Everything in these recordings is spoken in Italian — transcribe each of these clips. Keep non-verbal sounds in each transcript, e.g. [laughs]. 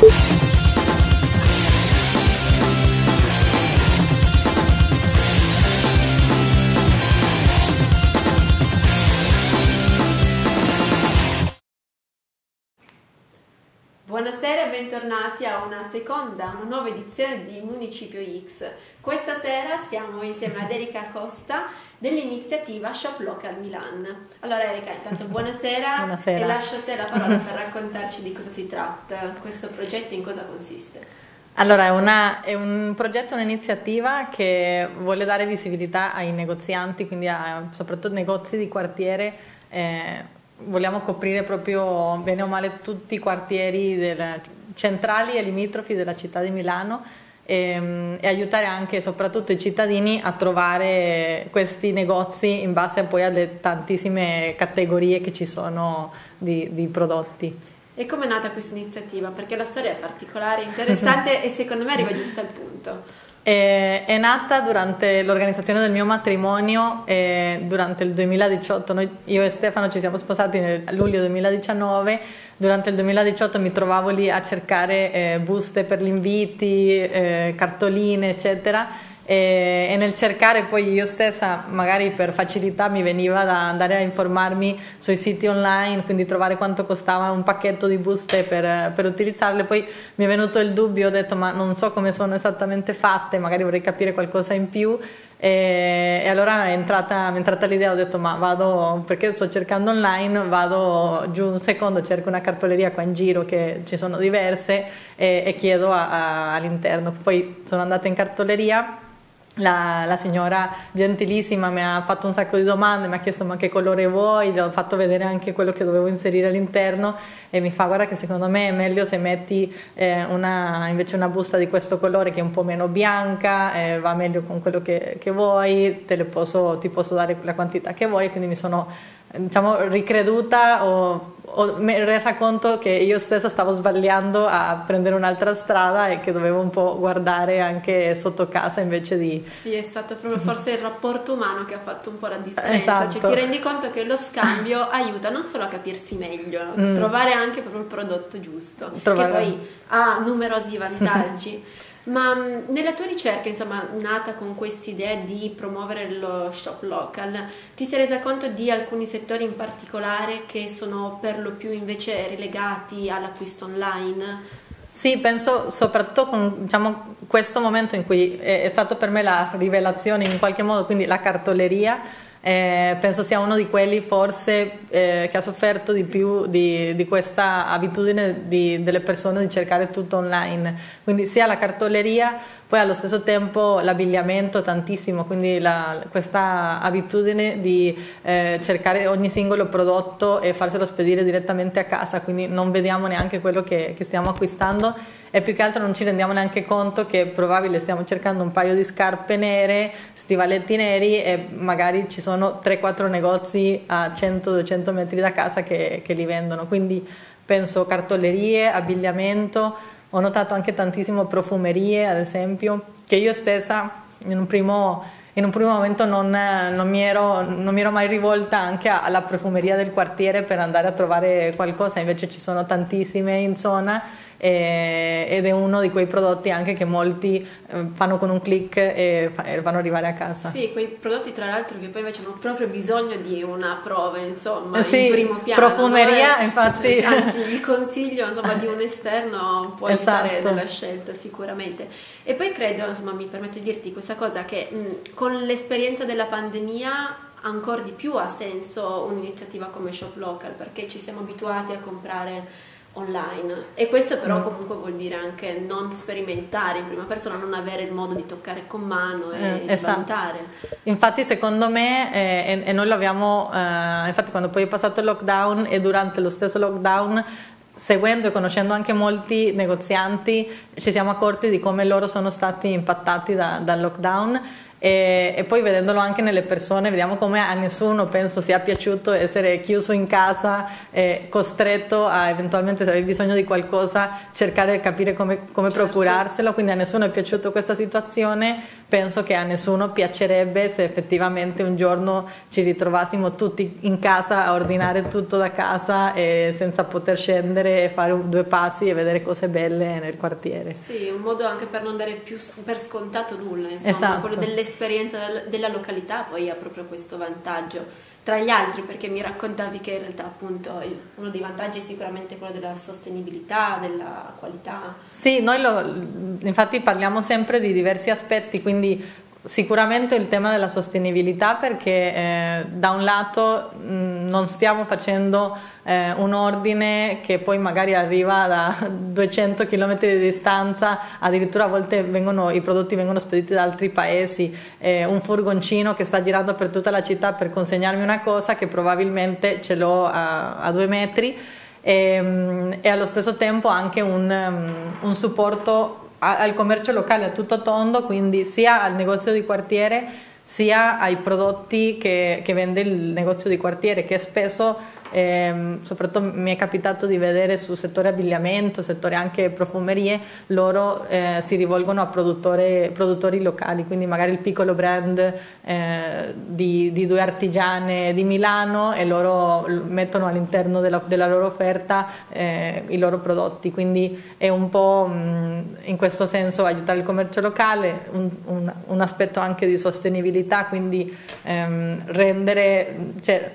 Buonasera bentornati a una seconda, una nuova edizione di Municipio X. Questa sera siamo insieme ad Erika Costa dell'iniziativa Shop Local Milan. Allora Erika, intanto buonasera, [laughs] buonasera. e lascio a te la parola per raccontarci di cosa si tratta, questo progetto in cosa consiste. Allora, è, una, è un progetto, un'iniziativa che vuole dare visibilità ai negozianti, quindi a, soprattutto negozi di quartiere. Eh, vogliamo coprire proprio bene o male tutti i quartieri del, centrali e limitrofi della città di Milano e, ehm, e, aiutare anche soprattutto i cittadini a trovare questi negozi in base poi alle tantissime categorie che ci sono di, di prodotti. E come è nata questa iniziativa? Perché la storia è particolare, interessante [laughs] e secondo me arriva giusto al punto. È, è, nata durante l'organizzazione del mio matrimonio durante il 2018. Noi, io e Stefano ci siamo sposati nel luglio 2019. Durante il 2018 mi trovavo lì a cercare eh, buste per gli inviti, eh, cartoline, eccetera e, e, nel cercare poi io stessa, magari per facilità, mi veniva da andare a informarmi sui siti online, quindi trovare quanto costava un pacchetto di buste per, per utilizzarle. Poi mi è venuto il dubbio, ho detto ma non so come sono esattamente fatte, magari vorrei capire qualcosa in più. E, e, allora è entrata, è entrata, l'idea, ho detto ma vado, perché sto cercando online, vado giù un secondo, cerco una cartoleria qua in giro che ci sono diverse e, e chiedo a, a, all'interno. Poi sono andata in cartoleria la, la, signora gentilissima mi ha fatto un sacco di domande, mi ha chiesto ma che colore vuoi, gli ho fatto vedere anche quello che dovevo inserire all'interno e mi fa guarda che secondo me è meglio se metti eh, una, invece una busta di questo colore che è un po' meno bianca, eh, va meglio con quello che, che vuoi, posso, ti posso dare la quantità che vuoi, quindi mi sono diciamo, ricreduta o, o resa conto che io stessa stavo sbagliando a prendere un'altra strada e che dovevo un po' guardare anche sotto casa invece di... Sì, è stato proprio forse il rapporto umano che ha fatto un po' la differenza, esatto. cioè ti rendi conto che lo scambio [laughs] aiuta non solo a capirsi meglio, mm. trovare anche proprio il prodotto giusto, Trovare... che poi ha numerosi vantaggi. [laughs] Ma mm, nella tua ricerca, insomma, nata con quest'idea di promuovere lo shop local, ti sei resa conto di alcuni settori in particolare che sono per lo più invece relegati all'acquisto online? Sì, penso soprattutto con diciamo, questo momento in cui è, è stato per me la rivelazione in qualche modo, quindi la cartoleria eh, penso sia uno di quelli forse eh, che ha sofferto di più di, di questa abitudine di, delle persone di cercare tutto online, quindi sia la cartoleria, poi allo stesso tempo l'abbigliamento tantissimo, quindi la, questa abitudine di eh, cercare ogni singolo prodotto e farselo spedire direttamente a casa, quindi non vediamo neanche quello che, che stiamo acquistando e più che altro non ci rendiamo neanche conto che è probabile stiamo cercando un paio di scarpe nere, stivaletti neri e magari ci sono 3-4 negozi a 100-200 metri da casa che, che li vendono. Quindi penso cartolerie, abbigliamento, ho notato anche tantissimo profumerie ad esempio, che io stessa in un primo in un primo momento non, non, mi ero, non, mi ero, mai rivolta anche alla profumeria del quartiere per andare a trovare qualcosa, invece ci sono tantissime in zona eh, ed è uno di quei prodotti anche che molti eh, fanno con un click e, fa, e vanno arrivare a casa. Sì, quei prodotti tra l'altro che poi invece hanno proprio bisogno di una prova, insomma, sì, in primo piano. profumeria, no? infatti. Cioè, anzi, [laughs] il consiglio insomma, di un esterno può esatto. aiutare nella scelta sicuramente. E poi credo, insomma, mi permetto di dirti questa cosa, che mh, con l'esperienza della pandemia ancora di più ha senso un'iniziativa come Shop Local perché ci siamo abituati a comprare online e questo però mm. comunque vuol dire anche non sperimentare in prima persona, non avere il modo di toccare con mano e eh, esatto. valutare. Infatti secondo me, eh, e, e, noi l'abbiamo, eh, infatti quando poi è passato il lockdown e durante lo stesso lockdown seguendo e conoscendo anche molti negozianti ci siamo accorti di come loro sono stati impattati da, dal lockdown e, e, poi vedendolo anche nelle persone vediamo come a nessuno penso sia piaciuto essere chiuso in casa e costretto a eventualmente se avevi bisogno di qualcosa cercare di capire come, come certo. procurarselo quindi a nessuno è piaciuta questa situazione penso che a nessuno piacerebbe se effettivamente un giorno ci ritrovassimo tutti in casa a ordinare tutto da casa e senza poter scendere e fare due passi e vedere cose belle nel quartiere. Sì, un modo anche per non dare più per scontato nulla, insomma, esatto. quello dell'esperienza della località poi ha proprio questo vantaggio tra gli altri perché mi raccontavi che in realtà appunto uno dei vantaggi è sicuramente quello della sostenibilità, della qualità. Sì, noi lo, infatti parliamo sempre di diversi aspetti, quindi Sicuramente il tema della sostenibilità perché eh, da un lato mh, non stiamo facendo eh, un ordine che poi magari arriva da [laughs] 200 km di distanza, addirittura a volte vengono, i prodotti vengono spediti da altri paesi, eh, un furgoncino che sta girando per tutta la città per consegnarmi una cosa che probabilmente ce l'ho a, a due metri e, e, allo stesso tempo anche un, un supporto al commercio locale a tutto tondo, quindi sia al negozio di quartiere sia ai prodotti che, che vende il negozio di quartiere, che spesso eh, soprattutto mi è capitato di vedere sul settore abbigliamento, settore anche profumerie, loro eh, si rivolgono a produttori locali, quindi magari il piccolo brand eh, di, di, due artigiane di Milano e loro mettono all'interno della, della loro offerta eh, i loro prodotti, quindi è un po' mh, in questo senso aiutare il commercio locale, un, un, un aspetto anche di sostenibilità, quindi ehm, rendere... Cioè,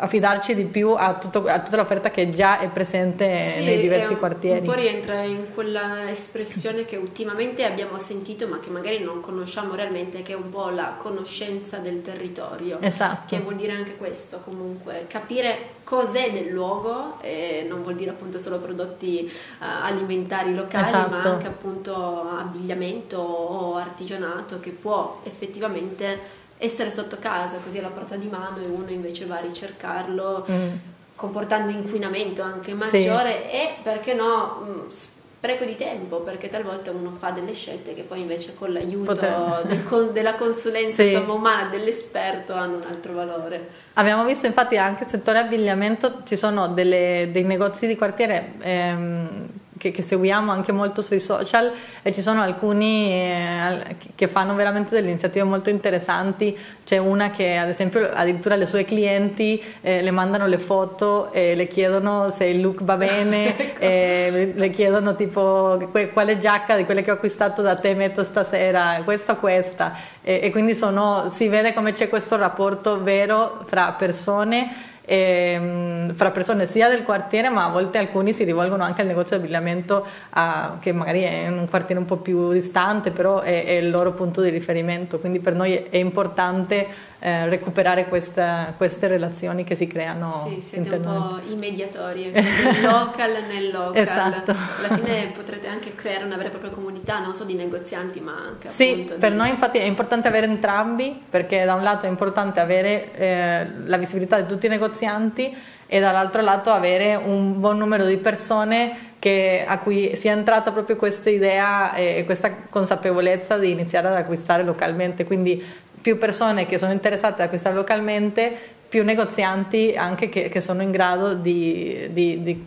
affidarci di più a, tutto, a, tutta l'offerta che già è presente sì, nei diversi un, quartieri. Un po' rientra in quella espressione che ultimamente abbiamo sentito ma che magari non conosciamo realmente, che è un po' la conoscenza del territorio. Esatto. Che vuol dire anche questo comunque, capire cos'è del luogo, e non vuol dire appunto solo prodotti uh, alimentari locali, esatto. ma anche appunto abbigliamento o artigianato che può effettivamente essere sotto casa così alla porta di mano e uno invece va a ricercarlo mm. comportando inquinamento anche maggiore sì. e perché no mm, spreco di tempo perché talvolta uno fa delle scelte che poi invece con l'aiuto del, della consulenza [laughs] sì. insomma, umana dell'esperto hanno un altro valore abbiamo visto infatti anche nel settore abbigliamento ci sono delle, dei negozi di quartiere ehm, che, che, seguiamo anche molto sui social e ci sono alcuni eh, che fanno veramente delle iniziative molto interessanti. C'è una che ad esempio addirittura le sue clienti eh, le mandano le foto e le chiedono se il look va bene, [laughs] ecco. le chiedono tipo quale giacca di quelle che ho acquistato da te metto stasera, questa o questa. E, e quindi sono, si vede come c'è questo rapporto vero fra persone eh, fra persone sia del quartiere ma a volte alcuni si rivolgono anche al negozio di abbigliamento a, che magari è in un quartiere un po' più distante però è, è il loro punto di riferimento. Quindi per noi è importante eh, recuperare questa, queste relazioni che si creano. Sì, siete un po' i mediatori, [laughs] local nel local. Esatto. Alla fine potrete anche creare una vera e propria comunità, non solo di negozianti, ma anche sì, appunto. per di... noi infatti è importante avere entrambi, perché da un lato è importante avere eh, la visibilità di tutti i negozianti e dall'altro lato avere un buon numero di persone che, a cui sia entrata proprio questa idea e questa consapevolezza di iniziare ad acquistare localmente. Quindi più persone che sono interessate ad acquistare localmente, più negozianti anche che, che sono in grado di, di, di,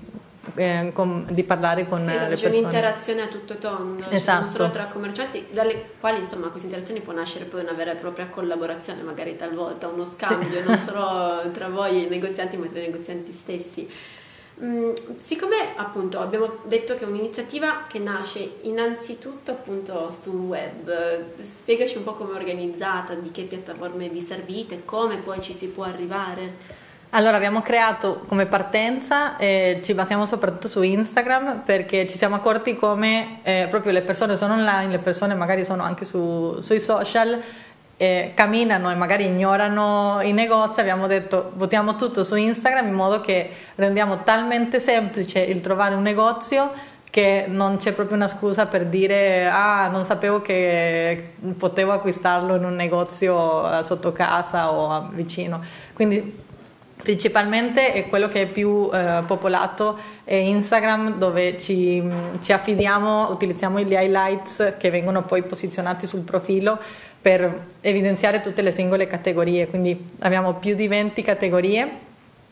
eh, con, di parlare con sì, le persone. C'è un'interazione a tutto tondo, esatto. non solo tra commercianti, dalle quali insomma queste interazioni può nascere poi una vera e propria collaborazione, magari talvolta uno scambio, sì. non [laughs] solo tra voi i negozianti ma tra i negozianti stessi. Mm, siccome appunto abbiamo detto che è un'iniziativa che nasce innanzitutto appunto sul web, spiegaci un po' come è organizzata, di che piattaforme vi servite, come poi ci si può arrivare. Allora abbiamo creato come partenza, eh, ci basiamo soprattutto su Instagram perché ci siamo accorti come eh, proprio le persone sono online, le persone magari sono anche su, sui social eh, camminano e magari ignorano i negozi, abbiamo detto votiamo tutto su Instagram in modo che rendiamo talmente semplice il trovare un negozio che non c'è proprio una scusa per dire ah non sapevo che potevo acquistarlo in un negozio sotto casa o vicino. Quindi Principalmente è quello che è più eh, popolato è Instagram dove ci, ci, affidiamo, utilizziamo gli highlights che vengono poi posizionati sul profilo per evidenziare tutte le singole categorie, quindi abbiamo più di 20 categorie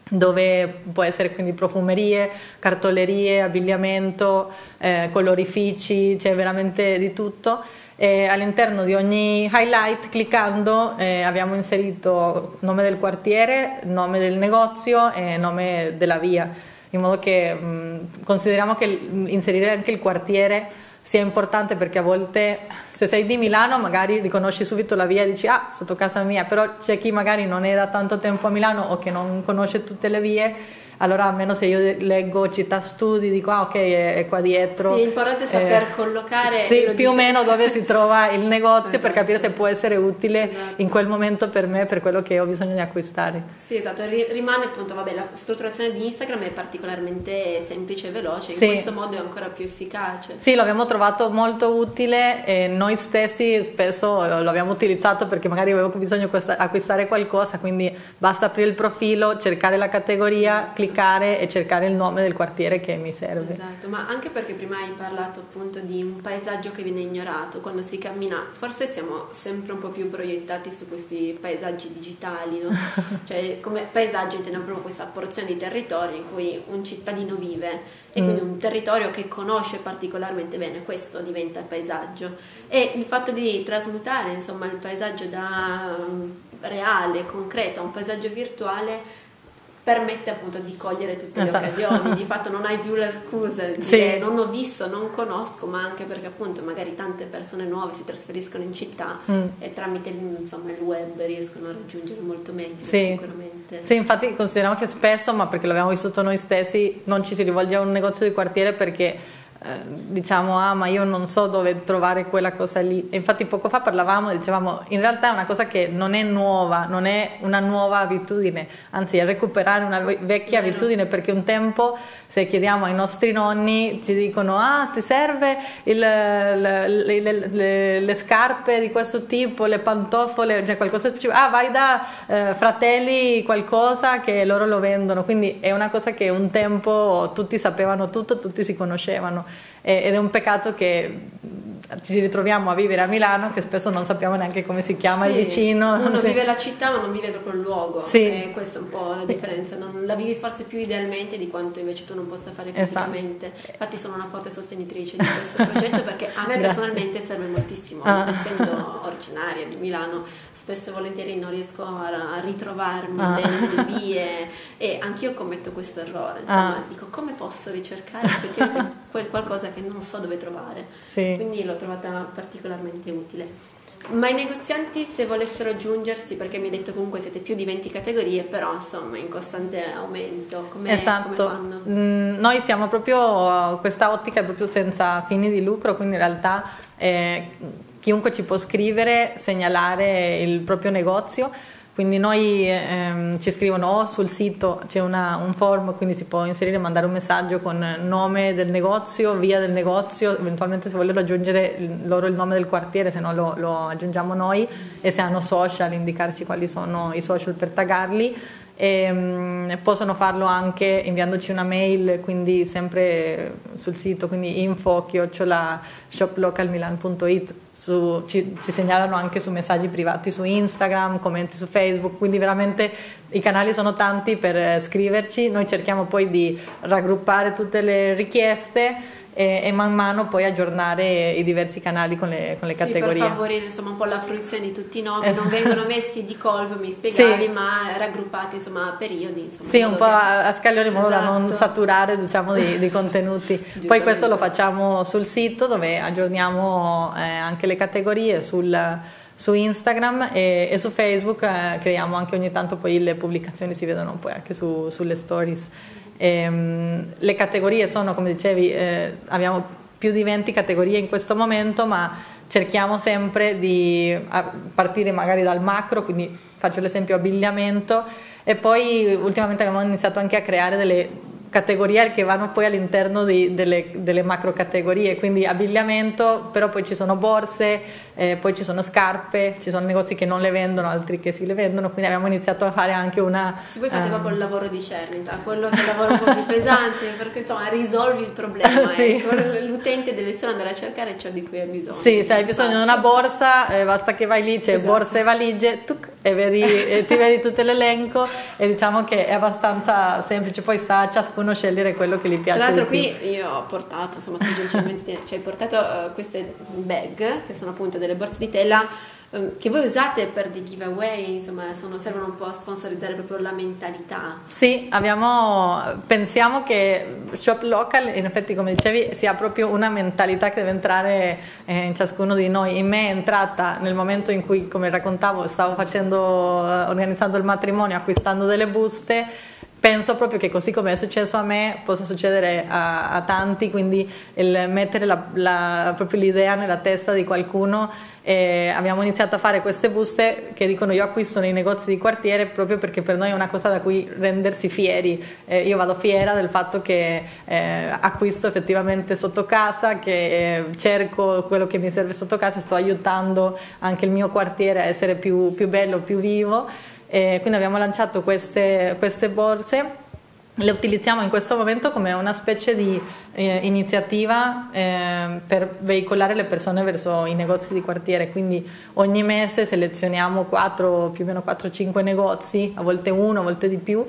dove può essere quindi profumerie, cartolerie, abbigliamento, eh, colorifici, c'è veramente di tutto. E all'interno di ogni highlight, cliccando, eh, abbiamo inserito nome del quartiere, nome del negozio e nome della via, in modo che mh, consideriamo che inserire anche il quartiere sia importante perché a volte se sei di Milano magari riconosci subito la via e dici ah sotto casa mia, però c'è chi magari non è da tanto tempo a Milano o che non conosce tutte le vie allora almeno se io leggo città studi dico ah ok è, qua dietro sì è importante saper eh, collocare sì, più o meno dove si trova il negozio esatto. per capire se può essere utile esatto. in quel momento per me per quello che ho bisogno di acquistare sì esatto rimane appunto vabbè la strutturazione di Instagram è particolarmente semplice e veloce in sì. questo modo è ancora più efficace sì l'abbiamo trovato molto utile e noi stessi spesso lo abbiamo utilizzato perché magari avevo bisogno di acquistare qualcosa quindi basta aprire il profilo cercare la categoria esatto cliccare e cercare il nome del quartiere che mi serve. Esatto, ma anche perché prima hai parlato appunto di un paesaggio che viene ignorato quando si cammina, forse siamo sempre un po' più proiettati su questi paesaggi digitali, no? [laughs] cioè come paesaggio intendiamo proprio questa porzione di territorio in cui un cittadino vive e quindi mm. un territorio che conosce particolarmente bene, questo diventa il paesaggio e il fatto di trasmutare insomma il paesaggio da mm, reale, concreto a un paesaggio virtuale permette appunto di cogliere tutte le esatto. occasioni, di [laughs] fatto non hai più la scusa di sì. dire non ho visto, non conosco, ma anche perché appunto magari tante persone nuove si trasferiscono in città mm. e tramite insomma, il web riescono a raggiungere molto meglio sì. sicuramente. Sì, infatti consideriamo che spesso, ma perché l'abbiamo vissuto noi stessi, non ci si rivolge a un negozio di quartiere perché diciamo ah ma io non so dove trovare quella cosa lì. E infatti poco fa parlavamo dicevamo in realtà è una cosa che non è nuova non è una nuova abitudine anzi è recuperare una vecchia Vero. abitudine perché un tempo se chiediamo ai nostri nonni ci dicono ah ti serve il, le, le, le, le, scarpe di questo tipo le pantofole cioè qualcosa ah vai da eh, fratelli qualcosa che loro lo vendono. Quindi è una cosa che un tempo tutti sapevano tutto tutti si conoscevano ed è un peccato che ci ritroviamo a vivere a Milano che spesso non sappiamo neanche come si chiama sì, il vicino. Uno sì. vive la città ma non vive proprio il luogo. Sì. E questa è un po' la differenza. Non la vivi forse più idealmente di quanto invece tu non possa fare esatto. fisicamente. Esatto. Infatti sono una forte sostenitrice di questo progetto perché a me [laughs] personalmente serve moltissimo. Ah. Essendo originaria di Milano, spesso e volentieri non riesco a, ritrovarmi ah. nelle vie e anch'io commetto questo errore. Insomma, ah. dico come posso ricercare effettivamente quel qualcosa che non so dove trovare. Quindi lo l'ho trovata particolarmente utile. Ma i negozianti se volessero aggiungersi, perché mi hai detto comunque siete più di 20 categorie, però insomma in costante aumento, come, esatto. come mm, noi siamo proprio, questa ottica è proprio senza fini di lucro, quindi in realtà eh, chiunque ci può scrivere, segnalare il proprio negozio quindi noi ehm, ci scrivono o sul sito c'è una, un form, quindi si può inserire e mandare un messaggio con nome del negozio, via del negozio, eventualmente se vogliono aggiungere loro il nome del quartiere, se no lo, lo aggiungiamo noi e se hanno social indicarci quali sono i social per taggarli. E, um, possono farlo anche inviandoci una mail, quindi sempre sul sito, quindi info shoplocalmilan.it su, ci, ci, segnalano anche su messaggi privati su Instagram, commenti su Facebook, quindi veramente i canali sono tanti per scriverci, noi cerchiamo poi di raggruppare tutte le richieste e, e, man mano poi aggiornare i diversi canali con le, con le sì, categorie. per favorire insomma un po' la fruizione di tutti i nomi, non vengono [laughs] messi di colpo, mi spiegavi, sì. ma raggruppati insomma a periodi. Insomma, sì, un po' a, a scaglione in modo esatto. da non esatto. saturare diciamo di, di [laughs] contenuti. poi questo lo facciamo sul sito dove aggiorniamo eh, anche le categorie sul su Instagram e, e su Facebook eh, creiamo anche ogni tanto poi le pubblicazioni si vedono poi anche su, sulle stories Ehm, le categorie sono, come dicevi, eh, abbiamo più di 20 categorie in questo momento, ma cerchiamo sempre di partire magari dal macro, quindi faccio l'esempio abbigliamento e poi ultimamente abbiamo iniziato anche a creare delle categorie che vanno poi all'interno di, delle, delle macro categorie, quindi abbigliamento, però poi ci sono borse, eh, poi ci sono scarpe, ci sono negozi che non le vendono, altri che si le vendono, quindi abbiamo iniziato a fare anche una... Sì, voi fate um... proprio il lavoro di cernita, quello che è il lavoro un po' più [laughs] pesante, perché insomma risolvi il problema, [laughs] sì. ecco. l'utente deve solo andare a cercare ciò di cui ha bisogno. Sì, se hai bisogno di una borsa, eh, basta che vai lì, c'è esatto. borse e valigie, tuc, e, vedi, e ti vedi tutto l'elenco e diciamo che è abbastanza semplice, poi sta a ciascuno scegliere quello che gli piace. Tra l'altro qui io ho portato, insomma tu [laughs] ci hai portato uh, queste bag che sono appunto delle borse di tela um, che voi usate per dei giveaway, insomma, sono, servono un po' a sponsorizzare proprio la mentalità. Sì, abbiamo, pensiamo che Shop Local, in effetti come dicevi, sia proprio una mentalità che deve entrare eh, in ciascuno di noi. In me è entrata nel momento in cui, come raccontavo, stavo facendo, eh, organizzando il matrimonio, acquistando delle buste penso proprio che così come è successo a me possa succedere a, a tanti, quindi il mettere la, la, proprio l'idea nella testa di qualcuno. Eh, abbiamo iniziato a fare queste buste che dicono io acquisto nei negozi di quartiere proprio perché per noi è una cosa da cui rendersi fieri. Eh, io vado fiera del fatto che eh, acquisto effettivamente sotto casa, che eh, cerco quello che mi serve sotto casa sto aiutando anche il mio quartiere a essere più, più bello, più vivo. E quindi abbiamo lanciato queste, queste borse. Le utilizziamo in questo momento come una specie di eh, iniziativa eh, per veicolare le persone verso i negozi di quartiere, quindi ogni mese selezioniamo 4, più o meno 4-5 negozi, a volte uno, a volte di più,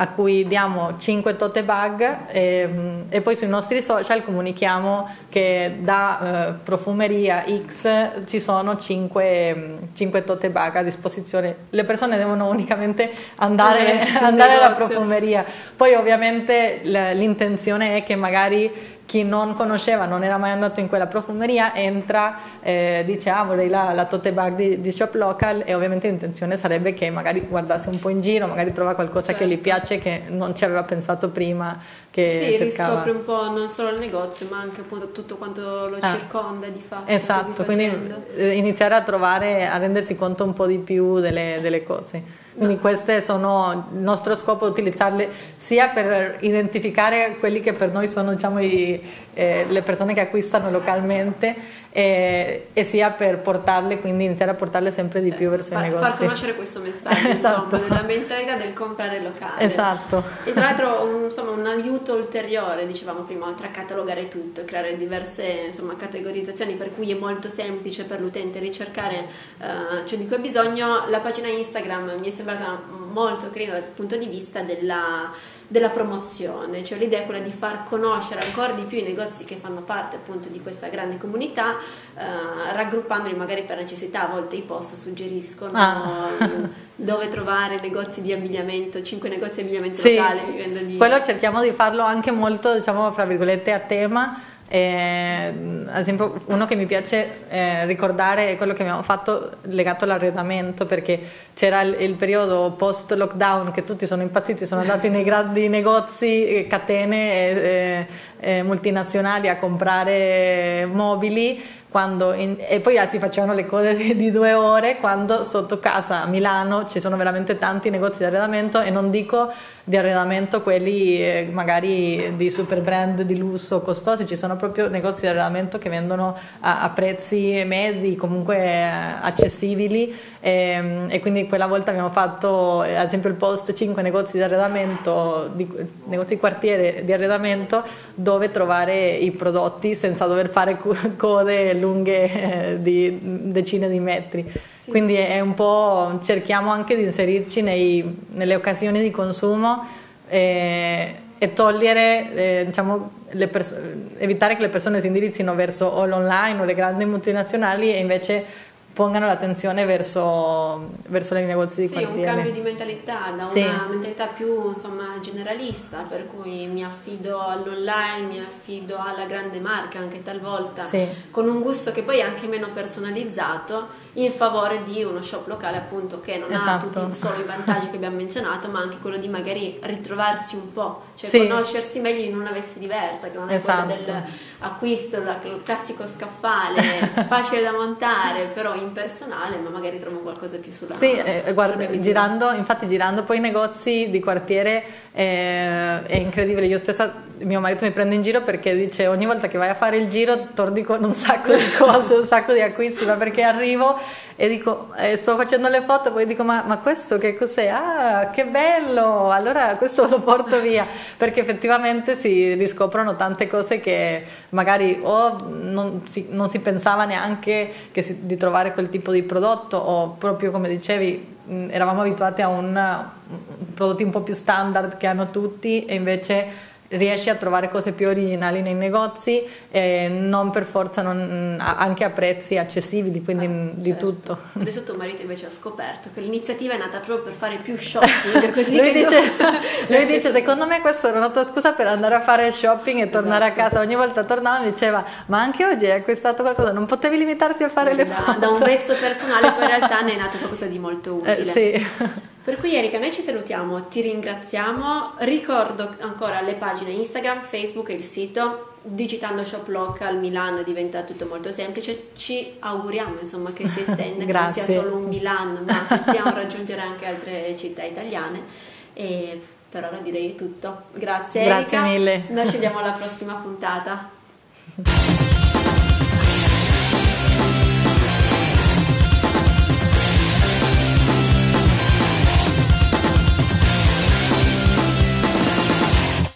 a cui diamo 5 tote bag e, e, poi sui nostri social comunichiamo che da eh, profumeria X ci sono 5, 5, tote bag a disposizione. Le persone devono unicamente andare, andare alla profumeria. Poi ovviamente l'intenzione è che magari chi non conosceva, non era mai andato in quella profumeria, entra, eh, dice ah vorrei la, la tote bag di, di, Shop Local e ovviamente l'intenzione sarebbe che magari guardasse un po' in giro, magari trova qualcosa certo. che gli certo. piace che non ci aveva pensato prima. Che sì, cercava. riscopre un po' non solo il negozio ma anche appunto tutto quanto lo ah, circonda di fatto. Esatto, quindi eh, iniziare a trovare, a rendersi conto un po' di più delle, delle cose. Quindi queste sono il nostro scopo utilizzarle sia per identificare quelli che per noi sono diciamo, i, eh, le persone che acquistano localmente e, e, sia per portarle, quindi iniziare a portarle sempre di certo, più verso far, i negozi. Far conoscere questo messaggio, [laughs] esatto. insomma, della mentalità del comprare locale. Esatto. E tra l'altro un, insomma, un aiuto ulteriore, dicevamo prima, oltre a catalogare tutto, creare diverse insomma, categorizzazioni per cui è molto semplice per l'utente ricercare uh, ciò di cui ha bisogno, la pagina Instagram mi è sembrata molto carina dal punto di vista della della promozione, cioè l'idea è quella di far conoscere ancora di più i negozi che fanno parte appunto di questa grande comunità, eh, raggruppandoli magari per necessità, a volte i post suggeriscono ah. [laughs] dove trovare negozi di abbigliamento, 5 negozi di abbigliamento sì, locale, di... quello cerchiamo di farlo anche molto, diciamo, fra virgolette a tema, eh, ad esempio, uno che mi piace eh, ricordare è quello che abbiamo fatto legato all'arredamento, perché c'era il, il periodo post lockdown che tutti sono impazziti, sono andati nei grandi negozi, eh, catene eh, eh, multinazionali a comprare mobili in, e poi si facevano le cose di, di, due ore quando sotto casa a Milano ci sono veramente tanti negozi di arredamento e non dico di arredamento quelli eh, magari di super brand di lusso costosi, ci sono proprio negozi di arredamento che vendono a, a prezzi medi, comunque eh, accessibili e, ehm, e, quindi quella volta abbiamo fatto eh, ad esempio il post 5 negozi di arredamento, di, negozi di quartiere di arredamento dove trovare i prodotti senza dover fare [laughs] code lunghe di decine di metri. Quindi è un po' cerchiamo anche di inserirci nei, nelle occasioni di consumo e, e togliere, eh, diciamo, pers- evitare che le persone si indirizzino verso o l'online o le grandi multinazionali e invece pongano l'attenzione verso, verso i negozi di sì, quartiere. Sì, un cambio di mentalità, da sì. una mentalità più insomma, generalista, per cui mi affido all'online, mi affido alla grande marca anche talvolta, sì. con un gusto che poi è anche meno personalizzato in favore di uno shop locale appunto che non esatto. ha tutti solo i vantaggi che abbiamo menzionato ma anche quello di magari ritrovarsi un po' cioè sì. conoscersi meglio in una veste diversa che non è esatto. quella dell'acquisto il classico scaffale [laughs] facile da montare però in personale, ma magari trovo qualcosa più sulla Sì, eh, guarda, girando, infatti girando poi i negozi di quartiere eh, è incredibile. Io stessa, mio marito mi prende in giro perché dice ogni volta che vai a fare il giro torni con un sacco di [laughs] cose, un sacco di acquisti, ma perché arrivo e dico, eh, sto facendo le foto, poi dico ma, ma questo che cos'è? Ah, che bello! Allora questo lo porto via, perché effettivamente si riscoprono tante cose che magari o non si, non si pensava neanche si, di trovare quel tipo di prodotto o proprio come dicevi eravamo abituati a un, prodotti un po' più standard che hanno tutti e invece riesci a trovare cose più originali nei negozi e non per forza non, anche a prezzi accessibili quindi ah, di certo. tutto. Adesso tuo marito invece ha scoperto che l'iniziativa è nata proprio per fare più [laughs] shopping così lui, dice, [laughs] lui dice secondo me questa era una tua scusa per andare a fare shopping e tornare esatto. a casa. Ogni volta tornava e diceva ma anche oggi hai acquistato qualcosa? Non potevi limitarti a fare da, le foto? da un vezzo [laughs] personale poi in realtà ne è nato qualcosa di molto eh, utile. eh, sì per cui Erika, noi ci salutiamo, ti ringraziamo, ricordo ancora le pagine Instagram, Facebook e il sito, digitando Shop Local Milan diventa tutto molto semplice, ci auguriamo insomma che si estenda, [laughs] che non sia solo un Milan, ma che possiamo raggiungere anche altre città italiane. E per ora direi tutto. Grazie, Grazie Erika. mille. Noi ci vediamo alla prossima puntata. [laughs]